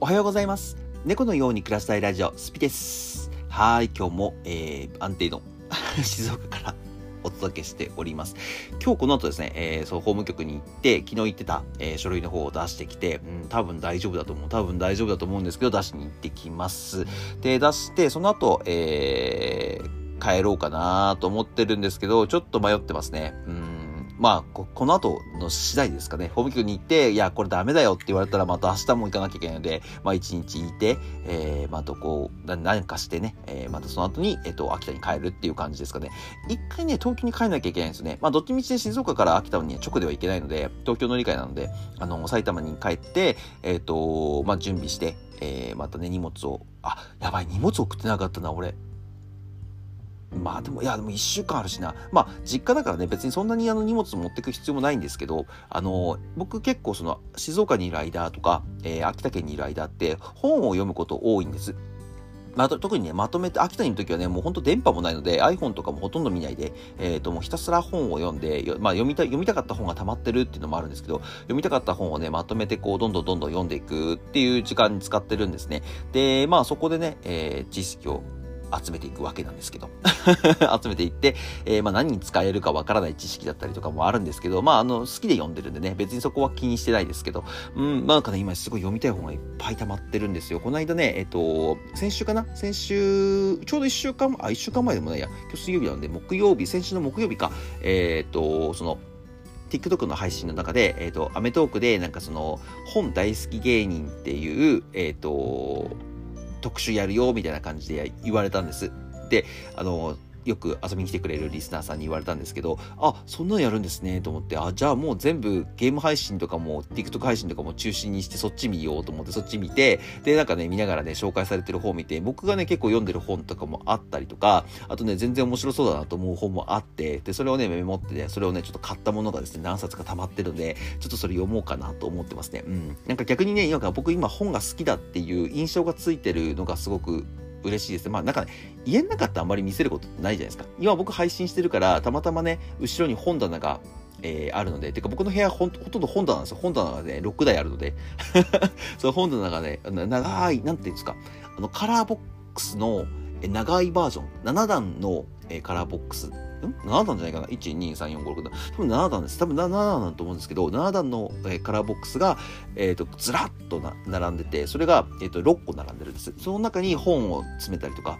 おはようございます。猫のように暮らしたいラジオ、スピです。はい、今日も、えー、安定の 静岡からお届けしております。今日この後ですね、えー、そう、法務局に行って、昨日言ってた、えー書類の方を出してきて、うん、多分大丈夫だと思う。多分大丈夫だと思うんですけど、出しに行ってきます。で、出して、その後、えー、帰ろうかなと思ってるんですけど、ちょっと迷ってますね。うんまあこ、この後の次第ですかね。法務局に行って、いや、これダメだよって言われたら、また明日も行かなきゃいけないので、まあ、一日いて、えー、またこう、な何かしてね、えー、またその後に、えっ、と、秋田に帰るっていう感じですかね。一回ね、東京に帰んなきゃいけないんですよね。まあ、どっちみちで静岡から秋田には直では行けないので、東京乗り換えなので、あの、埼玉に帰って、えっ、と、まあ、準備して、えー、またね、荷物を、あ、やばい、荷物送ってなかったな、俺。まあでも、いや、でも1週間あるしな。まあ、実家だからね、別にそんなにあの荷物持ってく必要もないんですけど、あの、僕結構その、静岡にいる間とか、えー秋田県にいる間って、本を読むこと多いんです。まあ、特にね、まとめて、秋田にいる時はね、もうほんと電波もないので、iPhone とかもほとんど見ないで、えっ、と、もうひたすら本を読んで、まあ、読みた、読みたかった本が溜まってるっていうのもあるんですけど、読みたかった本をね、まとめてこう、どんどんどんどん読んでいくっていう時間に使ってるんですね。で、まあ、そこでね、えー知識を集めていくわけなんですけど。集めていって、えーまあ何に使えるかわからない知識だったりとかもあるんですけど、まああの、好きで読んでるんでね、別にそこは気にしてないですけど、うん、なんかね、今すごい読みたい本がいっぱい溜まってるんですよ。この間ね、えっと、先週かな？先週、ちょうど一週間、あ、一週間前でもないや、今日水曜日なんで、木曜日、先週の木曜日か、えーっと、その、TikTok の配信の中で、えっ、と、アメトークで、なんかその、本大好き芸人っていう、えっ、と、特集やるよ、みたいな感じで言われたんです。で、あの、よく遊びに来てくれるリスナーさんに言われたんですけど、あ、そんなのやるんですね、と思って、あ、じゃあもう全部ゲーム配信とかも、TikTok 配信とかも中心にして、そっち見ようと思って、そっち見て、で、なんかね、見ながらね、紹介されてる本を見て、僕がね、結構読んでる本とかもあったりとか、あとね、全然面白そうだなと思う本もあって、で、それをね、メモってね、それをね、ちょっと買ったものがですね、何冊か溜まってるので、ちょっとそれ読もうかなと思ってますね。うん。なんか逆にね、今から僕今本が好きだっていう印象がついてるのがすごく嬉しいです。まあなんかね、家の中ってあんまり見せることないじゃないですか。今僕配信してるから、たまたまね、後ろに本棚が、えーあるので、てか僕の部屋ほほとんど本棚なんですよ。本棚がね、6台あるので、その本棚がね、長い、なんていうんですか、あの、カラーボックスの長いバージョン、7段の、カラーボックス、ん ?7 段じゃないかな ?1、2、3、4、5、6、7。多分7段です。多分7段だと思うんですけど、7段の、えーカラーボックスが、えっ、と、ずらっとな並んでて、それが、えっ、と、6個並んでるんです。その中に本を詰めたりとか、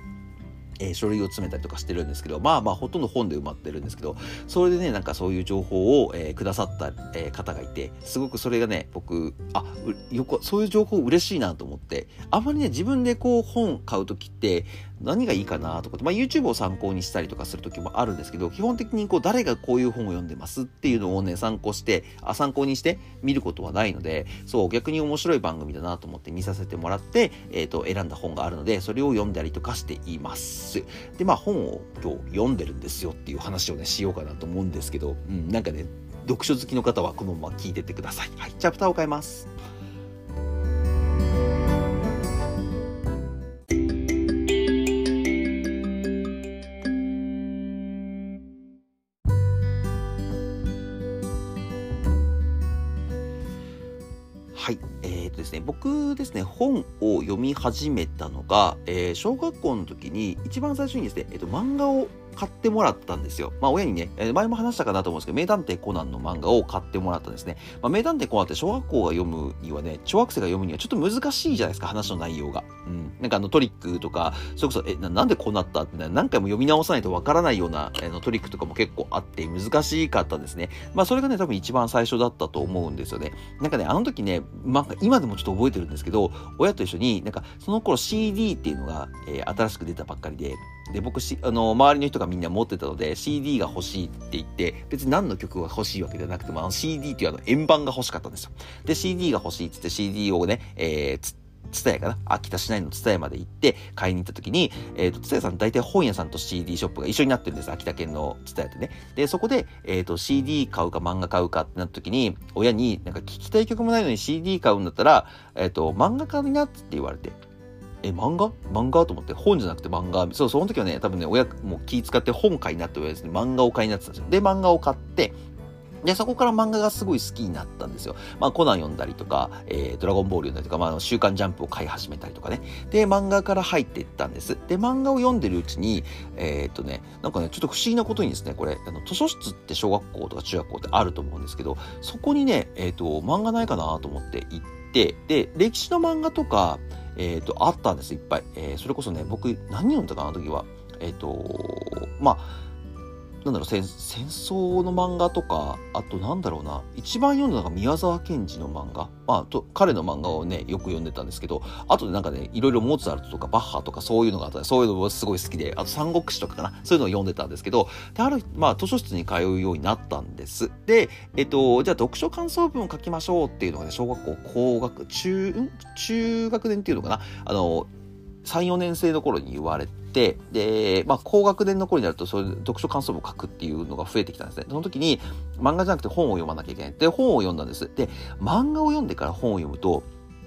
えー書類を詰めたりとかしてるんですけど、まあまあほとんど本で埋まってるんですけど、それでね、なんかそういう情報を、えーくださった、えー方がいて、すごくそれがね、僕、あ、よく、そういう情報嬉しいなと思って、あまりね、自分でこう本買うときって、何がいいかなとかって、まあ YouTube を参考にしたりとかするときもあるんですけど、基本的にこう誰がこういう本を読んでますっていうのをね、参考して、あ参考にして見ることはないので、そう、逆に面白い番組だなと思って見させてもらって、えっ、と、選んだ本があるので、それを読んだりとかしています。で、まあ本を今日読んでるんですよっていう話をね、しようかなと思うんですけど、うん、なんかね、読書好きの方はこのまま聞いてってください。はい、チャプターを変えます。本を読み始めたのが、えー小学校の時に一番最初にですね、えっ、と、漫画を買ってもらったんですよ。まあ、親にね、え前も話したかなと思うんですけど、名探偵コナンの漫画を買ってもらったんですね。まあ、名探偵コナンって小学校が読むにはね、小学生が読むにはちょっと難しいじゃないですか、話の内容が。うん。なんかあのトリックとか、それこそ、え、ななんでこうなったってね何回も読み直さないとわからないような、あのトリックとかも結構あって難しかったんですね。まあ、それがね、多分一番最初だったと思うんですよね。なんかね、あの時ね、まあ、今でもちょっと覚えてるんですけど、親と一緒に、なんか、その頃 CD っていうのが、えー新しく出たばっかりで、で、僕し、あの、周りの人がみんな持ってたので、CD が欲しいって言って、別に何の曲が欲しいわけじゃなくても、あの CD っていうあの円盤が欲しかったんですよ。で、CD が欲しいって言って CD をね、えーつ、ツタヤかな？秋田市内のツタヤまで行って買いに行った時に、えっ、と、ツタヤさん大体本屋さんと CD ショップが一緒になってるんです。秋田県のツタヤってね。で、そこで、えっ、と、CD 買うか漫画買うかってなった時に、親になんか聞きたい曲もないのに CD 買うんだったら、えっ、と、漫画買いなって言われて、え、漫画？漫画？と思って、本じゃなくて漫画？そう、その時はね、多分ね、親も気使って本買いになって言われて、漫画を買いになってたんですよ。で、漫画を買って、で、そこから漫画がすごい好きになったんですよ。まあ、コナン読んだりとか、えー、ドラゴンボール読んだりとか、まあ、週刊ジャンプを買い始めたりとかね。で、漫画から入っていったんです。で、漫画を読んでるうちに、えー、っとね、なんかね、ちょっと不思議なことにですね、これ、あの、図書室って小学校とか中学校ってあると思うんですけど、そこにね、えー、っと、漫画ないかなと思って行って、で、歴史の漫画とか、えっと、あったんです、いっぱい。えー、それこそね、僕、何読んだかな、時は。えっと、まあ、なんだろう戦、争の漫画とか、あとなんだろうな、一番読んだのが宮沢賢治の漫画。まあ、と彼の漫画をね、よく読んでたんですけど、あとでなんかね、いろいろモーツァルトとかバッハとかそういうのがあった、そういうのもすごい好きで、あと三国志とかかな、そういうのを読んでたんですけど、で、ある、まあ、図書室に通うようになったんです。で、えっと、じゃあ読書感想文を書きましょうっていうのがね、小学校高学、中、中学年っていうのかな、あの、3、4年生の頃に言われて、で、まあ、高学年の頃になると、そういう読書感想文を書くっていうのが増えてきたんですね。その時に、漫画じゃなくて本を読まなきゃいけない。で、本を読んだんです。で、漫画を読んでから本を読むと、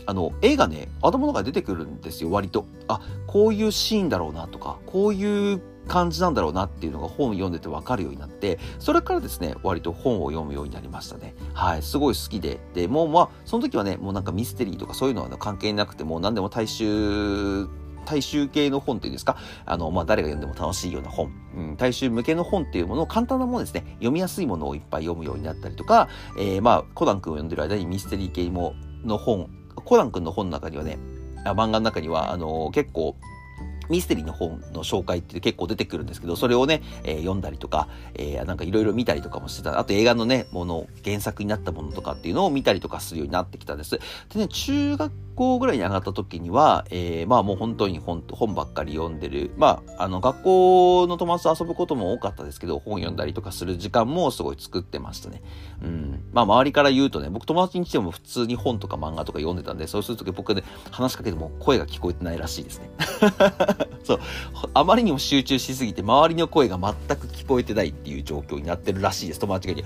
あの、絵がね、頭の中で出てくるんですよ、割と。あ、こういうシーンだろうなとか、こういう感じなんだろうなっていうのが本を読んでてわかるようになって、それからですね、割と本を読むようになりましたね。はい、すごい好きで。で、もうまあ、その時はね、もうなんかミステリーとかそういうのは関係なくて、もう何でも大衆大衆系の本っていうんですか、あの、まあ、誰が読んでも楽しいような本、うん、大衆向けの本っていうものを簡単なものですね、読みやすいものをいっぱい読むようになったりとか、えー、まあ、コナン君を読んでる間にミステリー系もの本、コナン君の本の中にはね、あ漫画の中には、あのー、結構、ミステリーの本の紹介って結構出てくるんですけど、それをね、えー、読んだりとか、えー、なんかいろいろ見たりとかもしてた。あと映画のね、もの、原作になったものとかっていうのを見たりとかするようになってきたんです。でね、中学校ぐらいに上がった時には、えー、まあもう本当に本本ばっかり読んでる。まあ、あの、学校の友達と遊ぶことも多かったですけど、本読んだりとかする時間もすごい作ってましたね。うん。まあ周りから言うとね、僕友達に来ても普通に本とか漫画とか読んでたんで、そうするとき僕ね、話しかけても声が聞こえてないらしいですね。そう。あまりにも集中しすぎて、周りの声が全く聞こえてないっていう状況になってるらしいです、友達が言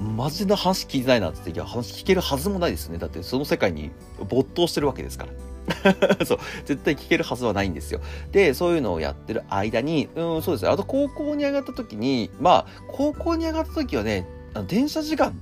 マジで話聞いてないなって言って、いや、話聞けるはずもないですね。だってその世界に没頭してるわけですから。そう。絶対聞けるはずはないんですよ。で、そういうのをやってる間に、うん、そうですね。あと高校に上がった時に、まあ、高校に上がった時はね、電車時間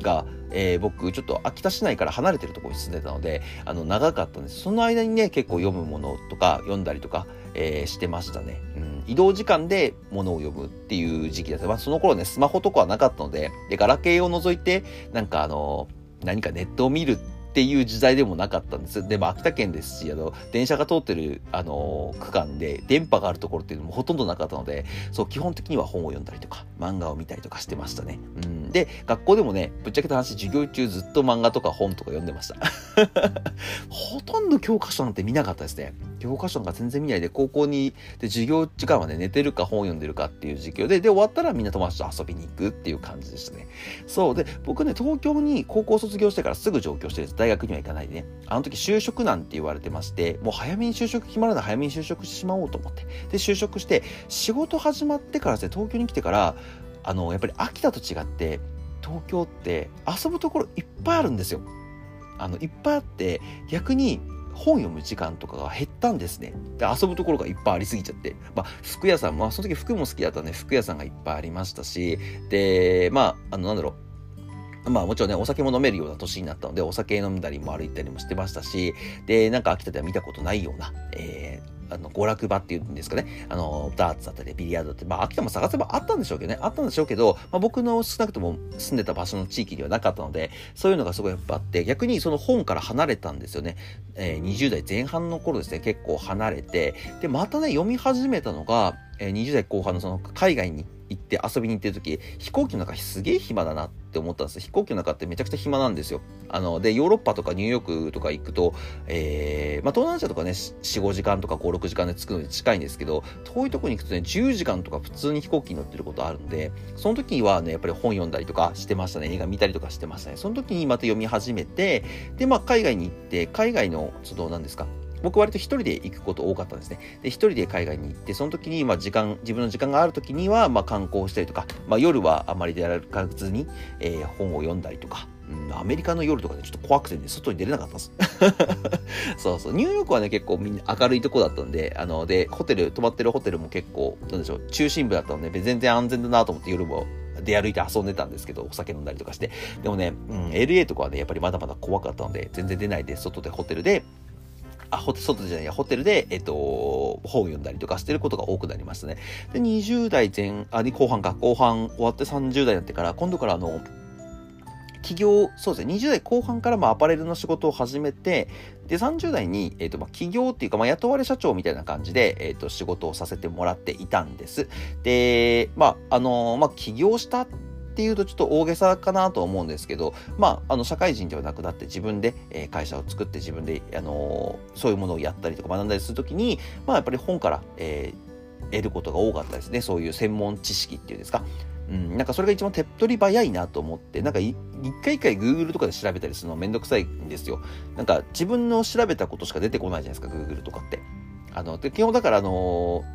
が、えー、僕、ちょっと秋田市内から離れてるところに住んでたので、あの、長かったんです。その間にね、結構読むものとか、読んだりとか、えー、してましたね。うん、移動時間で物を読むっていう時期だった。まあ、その頃ね、スマホとかはなかったので、で、ガラケーを除いて、なんかあの、何かネットを見るっていう時代でもなかったんです。でも秋田県ですし、あの、電車が通ってる、あの、区間で電波があるところっていうのもほとんどなかったので、そう、基本的には本を読んだりとか、漫画を見たりとかしてましたね。うん。で、学校でもね、ぶっちゃけた話、授業中ずっと漫画とか本とか読んでました。ほとんど教科書なんて見なかったですね。教科書なんか全然見ないで、高校に、で、授業時間はね、寝てるか本読んでるかっていう授業で、で、終わったらみんな友達と遊びに行くっていう感じでしたね。そう。で、僕ね、東京に高校卒業してからすぐ上京してるんです。大学には行かないでね。あの時就職なんて言われてまして、もう早めに就職決まるなら早めに就職してしまおうと思って。で、就職して、仕事始まってからですね、東京に来てから、あの、やっぱり秋田と違って、東京って遊ぶところいっぱいあるんですよ。あの、いっぱいあって、逆に本読む時間とかが減ったんですね。で、遊ぶところがいっぱいありすぎちゃって。まあ、服屋さん、まあ、その時服も好きだったんで、服屋さんがいっぱいありましたし、で、まあ、あの、なんだろう、まあもちろんね、お酒も飲めるような年になったので、お酒飲んだりも歩いたりもしてましたし、で、なんか秋田では見たことないような、えー、あの、娯楽場っていうんですかね。あの、ダーツだったり、ビリヤードったり、まあ、秋田も探せばあったんでしょうけどね。あったんでしょうけど、まあ、僕の少なくとも住んでた場所の地域にはなかったので、そういうのがすごいやっぱあって、逆にその本から離れたんですよね。えー、20代前半の頃ですね、結構離れて、で、またね、読み始めたのが、え、20代後半のその海外に行って遊びに行ってる時、飛行機の中すげえ暇だなって思ったんです飛行機の中ってめちゃくちゃ暇なんですよ。あの、で、ヨーロッパとかニューヨークとか行くと、えー、まあ、東南アジアとかね、4、5時間とか5、6時間で着くので近いんですけど、遠いとこに行くとね、10時間とか普通に飛行機に乗ってることあるんで、その時はね、やっぱり本読んだりとかしてましたね。映画見たりとかしてましたね。その時にまた読み始めて、で、まあ、海外に行って、海外の、その、何ですか、僕割と一人で行くこと多かったんですね。で、一人で海外に行って、その時に、まあ時間、自分の時間がある時には、まあ観光したりとか、まあ夜はあまり出歩かずに、えー、本を読んだりとか、アメリカの夜とかでちょっと怖くてね、外に出れなかったんです。そうそう。ニューヨークはね、結構みんな明るいとこだったんで、あの、で、ホテル、泊まってるホテルも結構、なんでしょう、中心部だったので、全然安全だなと思って夜も出歩いて遊んでたんですけど、お酒飲んだりとかして。でもね、うん、LA とかはね、やっぱりまだまだ怖かったので、全然出ないで、外でホテルで、あ、ホテル、外じゃないや、ホテルで、えっと、本を読んだりとかしてることが多くなりましたね。で、20代前、あ、後半か、後半終わって30代になってから、今度からあの、起業、そうですね、20代後半からまアパレルの仕事を始めて、で、30代に、えっ、ー、と、ま、起業っていうか、まあ、雇われ社長みたいな感じで、えっ、ー、と、仕事をさせてもらっていたんです。で、まあ、あのー、まあ、起業したってっていうとちょっと大げさかなと思うんですけど、まあ、あの、社会人ではなくなって自分で、え会社を作って自分で、あのそういうものをやったりとか学んだりするときに、まあ、やっぱり本から、え得ることが多かったですね。そういう専門知識っていうんですか。うん、なんかそれが一番手っ取り早いなと思って、なんか一回一回 Google とかで調べたりするのめんどくさいんですよ。なんか自分の調べたことしか出てこないじゃないですか、Google とかって。あの、で基本だからあのな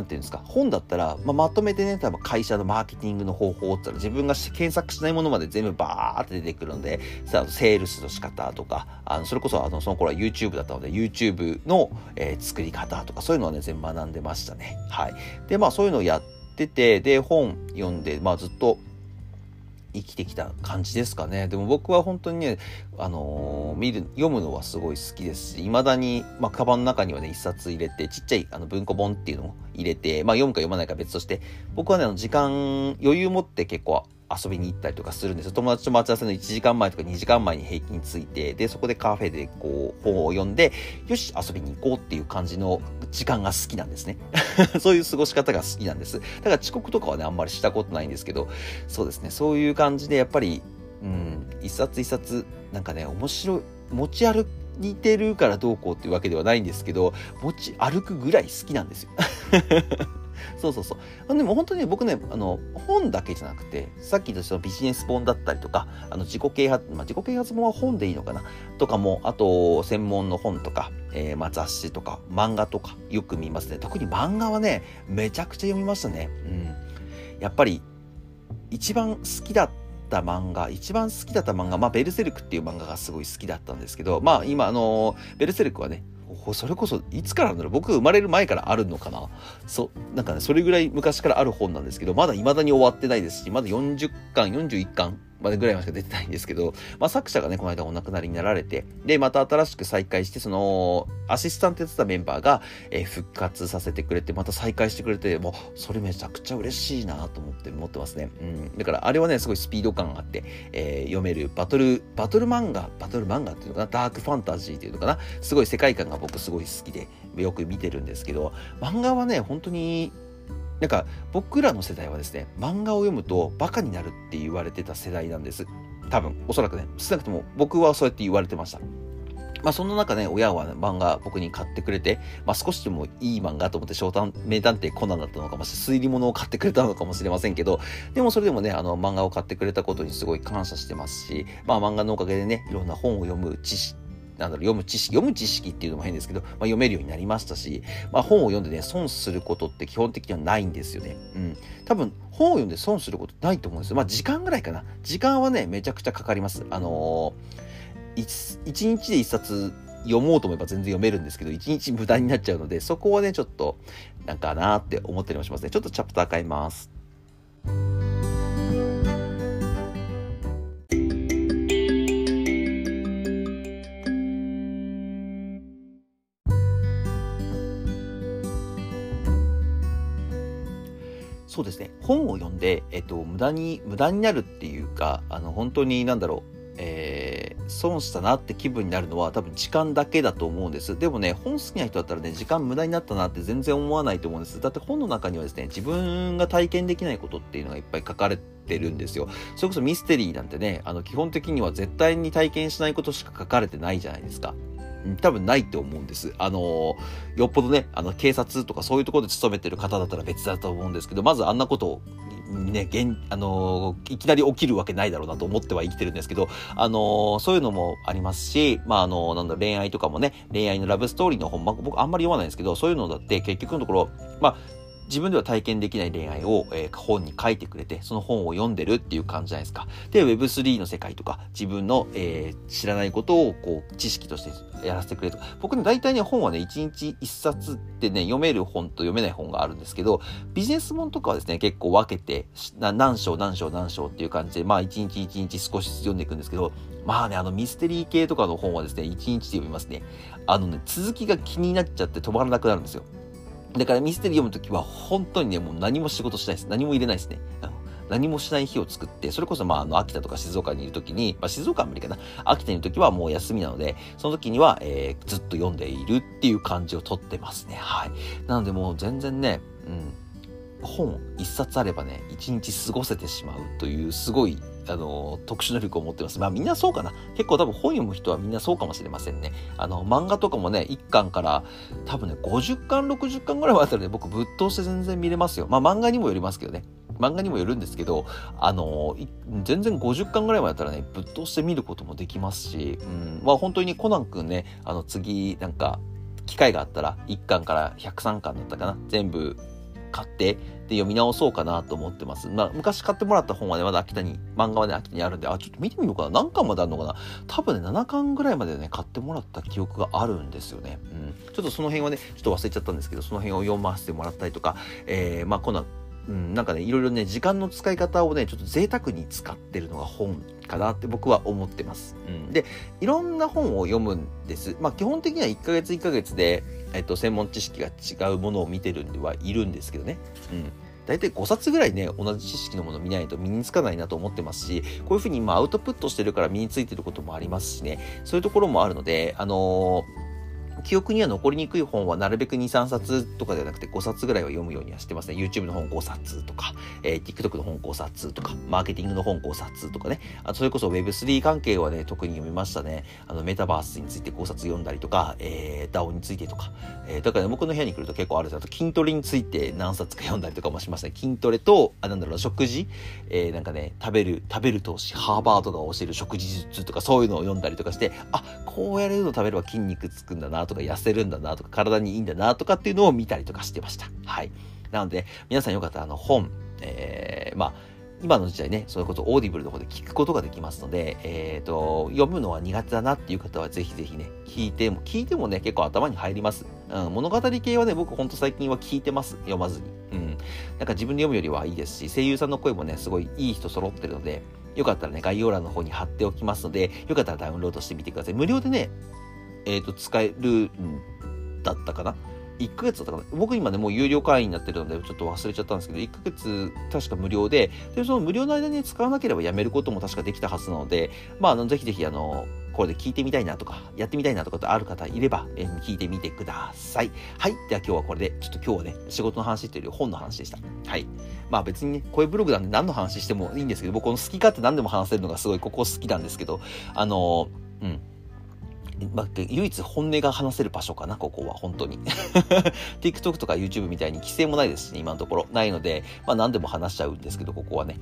んていうんですか、本だったら、まあ、まとめてね、多分会社のマーケティングの方法って言ったら自分が検索しないものまで全部バーって出てくるので、さあセールスの仕方とか、あのそれこそあのその頃は YouTube だったので、YouTube の、えー、作り方とか、そういうのはね、全部学んでましたね。はい。で、まあそういうのをやってて、で、本読んで、まあずっと、生きてきた感じですかね。でも僕は本当にね、あのー、見る、読むのはすごい好きですし、いまだに、まあ、カバンの中にはね、一冊入れて、ちっちゃいあの文庫本っていうのを入れて、まあ、読むか読まないか別として、僕はね、あの時間、余裕持って結構遊びに行ったりとかするんですよ。友達と待ち合わせの1時間前とか2時間前に平均ついて、で、そこでカフェでこう本を読んで、よし、遊びに行こうっていう感じの時間が好きなんですね。そういう過ごし方が好きなんです。だから遅刻とかはね、あんまりしたことないんですけど、そうですね、そういう感じでやっぱり、うん、一冊一冊、なんかね、面白い、持ち歩いてるからどうこうっていうわけではないんですけど、持ち歩くぐらい好きなんですよ。そうそうそう。でも本当に僕ね、あの、本だけじゃなくて、さっき言ったそのビジネス本だったりとか、あの、自己啓発、まあ、自己啓発本は本でいいのかな？とかも、あと、専門の本とか、えー、まあ、雑誌とか、漫画とか、よく見ますね。特に漫画はね、めちゃくちゃ読みましたね。うん。やっぱり、一番好きだった漫画、一番好きだった漫画、まあ、ベルセルクっていう漫画がすごい好きだったんですけど、まあ、今、あの、ベルセルクはね、それこそいつからなんだろう僕生まれる前からあるのかな。そなんかねそれぐらい昔からある本なんですけどまだ未だに終わってないですしまだ40巻41巻までぐらいましか出てないんですけど、まあ、作者がね、この間お亡くなりになられて、で、また新しく再開して、その、アシスタントやってたメンバーが、えー、復活させてくれて、また再開してくれて、もう、それめちゃくちゃ嬉しいなと思って持ってますね。うん。だから、あれはね、すごいスピード感があって、えー、読めるバトル、バトル漫画、バトル漫画っていうのかな、ダークファンタジーっていうのかな、すごい世界観が僕すごい好きで、よく見てるんですけど、漫画はね、本当になんか僕らの世代はですね、漫画を読むとバカになるって言われてた世代なんです。多分、おそらくね。少なくとも僕はそうやって言われてました。まあそんな中ね、親は、ね、漫画僕に買ってくれて、まあ少しでもいい漫画と思って小短名探偵コナンだったのかもしれない、推理物を買ってくれたのかもしれませんけど、でもそれでもね、あの漫画を買ってくれたことにすごい感謝してますし、まあ漫画のおかげでね、いろんな本を読む知識、なんだろう、読む知識、読む知識っていうのも変ですけど、まあ、読めるようになりましたし、まあ、本を読んでね、損することって基本的にはないんですよね。うん。多分、本を読んで損することないと思うんですよ。まあ、時間ぐらいかな。時間はね、めちゃくちゃかかります。あのー、一日で一冊読もうと思えば全然読めるんですけど、一日無駄になっちゃうので、そこはね、ちょっと、なんかなって思ったりもしますね。ちょっとチャプター変えます。そうですね。本を読んで、えっと、無駄に、無駄になるっていうか、あの、本当になんだろう、えー、損したなって気分になるのは多分時間だけだと思うんです。でもね、本好きな人だったらね、時間無駄になったなって全然思わないと思うんです。だって本の中にはですね、自分が体験できないことっていうのがいっぱい書かれてるんですよ。それこそミステリーなんてね、あの、基本的には絶対に体験しないことしか書かれてないじゃないですか。多分ないって思うんです。あのよっぽどね、あの、警察とかそういうところで勤めてる方だったら別だと思うんですけど、まずあんなことをね、現、あのいきなり起きるわけないだろうなと思っては生きてるんですけど、あのそういうのもありますし、まあ、あのなんだ、恋愛とかもね、恋愛のラブストーリーの本、ま、僕あんまり読まないんですけど、そういうのだって結局のところ、まあ、自分では体験できない恋愛を、えー、本に書いてくれて、その本を読んでるっていう感じじゃないですか。で、Web3 の世界とか、自分の、えー、知らないことを、こう、知識としてやらせてくれるとか。僕ね、大体ね、本はね、1日1冊ってね、読める本と読めない本があるんですけど、ビジネス本とかはですね、結構分けて、何章何章何章っていう感じで、まあ、1日1日少しずつ読んでいくんですけど、まあね、あの、ミステリー系とかの本はですね、1日で読みますね。あのね、続きが気になっちゃって止まらなくなるんですよ。だからミステリー読むときは本当にね、もう何も仕事しないです。何も入れないですね。何もしない日を作って、それこそまあ、あの、秋田とか静岡にいるときに、まあ、静岡は無理かな。秋田にいるときはもう休みなので、その時には、えー、ずっと読んでいるっていう感じをとってますね。はい。なのでもう全然ね、うん。本一冊あればね、一日過ごせてしまうという、すごいあの、特殊能力を持ってます。まあみんなそうかな。結構多分本読む人はみんなそうかもしれませんね。あの、漫画とかもね、1巻から多分ね、50巻、60巻ぐらいまであったらね、僕ぶっ通して全然見れますよ。まあ漫画にもよりますけどね。漫画にもよるんですけど、あの、全然50巻ぐらいまでだったらね、ぶっ通して見ることもできますし、うん、まあ本当にコナン君ね、あの次、なんか、機会があったら、1巻から103巻だったかな。全部買って、で、読み直そうかなと思ってます。まあ、昔買ってもらった本はね、まだ秋田に、漫画はね、秋田にあるんで、あ、ちょっと見てみようかな。何巻まであるのかな多分ね、7巻ぐらいまでね、買ってもらった記憶があるんですよね。うん。ちょっとその辺はね、ちょっと忘れちゃったんですけど、その辺を読ませてもらったりとか、えー、まあ、こんな、うん、なんかね、いろいろね、時間の使い方をね、ちょっと贅沢に使ってるのが本かなって僕は思ってます。うん。で、いろんな本を読むんです。まあ、基本的には1ヶ月1ヶ月で、えっと、専門知識が違うものを見てるんではいるんですけどね。うん。大体5冊ぐらいね、同じ知識のものを見ないと身につかないなと思ってますし、こういうふうに今アウトプットしてるから身についてることもありますしね、そういうところもあるので、あのー記憶には残りにくい本はなるべく2、3冊とかではなくて5冊ぐらいは読むようにはしてますね。YouTube の本5冊とか、えー、TikTok の本5冊とか、マーケティングの本5冊とかね。あそれこそ Web3 関係はね、特に読みましたね。あの、メタバースについて5冊読んだりとか、えー、DAO についてとか。えー、だからね、僕の部屋に来ると結構あるんですあと筋トレについて何冊か読んだりとかもしますね。筋トレと、あ、なんだろう、食事、えー、なんかね、食べる、食べる投資、ハーバードが教える食事術とかそういうのを読んだりとかして、あ、こうやるの食べれば筋肉つくんだなとか、痩せるんだなとか、体にいいんだなとかっていうのを見たりとかしてました。はい。なので、皆さんよかったらあの本、えー、まあ、今の時代ね、そういうことを Audible の方で聞くことができますので、えっ、ー、と、読むのは苦手だなっていう方はぜひぜひね、聞いても、聞いてもね、結構頭に入ります。うん、物語系はね、僕ほんと最近は聞いてます。読まずに。うん。なんか自分で読むよりはいいですし、声優さんの声もね、すごいいい人揃ってるので、よかったらね、概要欄の方に貼っておきますので、よかったらダウンロードしてみてください。無料でね、えっ、ー、と、使えるんだったかな？1ヶ月だったかな？僕今ね、もう有料会員になってるので、ちょっと忘れちゃったんですけど、1ヶ月確か無料で、で、その無料の間に使わなければやめることも確かできたはずなので、まあ、あの、ぜひぜひ、あの、これで聞いてみたいなとか、やってみたいなとかってある方いれば、えー、聞いてみてください。はい。では今日はこれで、ちょっと今日はね、仕事の話っていうより本の話でした。はい。まあ別にね、こういうブログなんで何の話してもいいんですけど、僕この好き勝手何でも話せるのがすごいここ好きなんですけど、あのー、うん。唯一本音が話せる場所かな、ここは、本当に。TikTok とか YouTube みたいに規制もないですしね、今のところ。ないので、まあ何でも話しちゃうんですけど、ここはね。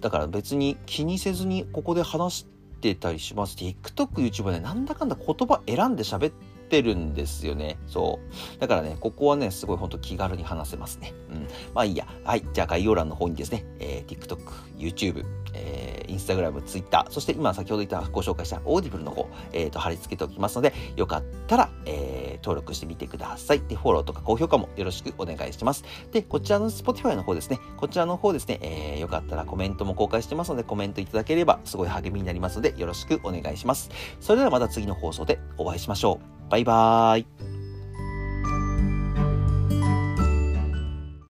だから別に気にせずにここで話してたりします。TikTok、YouTube はね、なんだかんだ言葉選んで喋ってってるんですよね。そう。だからね、ここはね、すごいほんと気軽に話せますね。うん。まあいいや。はい。じゃあ概要欄の方にですね、えー、TikTok、YouTube、えー、Instagram、Twitter、そして今先ほど言ったご紹介した Audible の方、えっ、ー、と、貼り付けておきますので、よかったら、えー、登録してみてください。で、フォローとか高評価もよろしくお願いします。で、こちらの Spotify の方ですね、こちらの方ですね、えー、よかったらコメントも公開してますので、コメントいただければすごい励みになりますので、よろしくお願いします。それではまた次の放送でお会いしましょう。バイバーイ。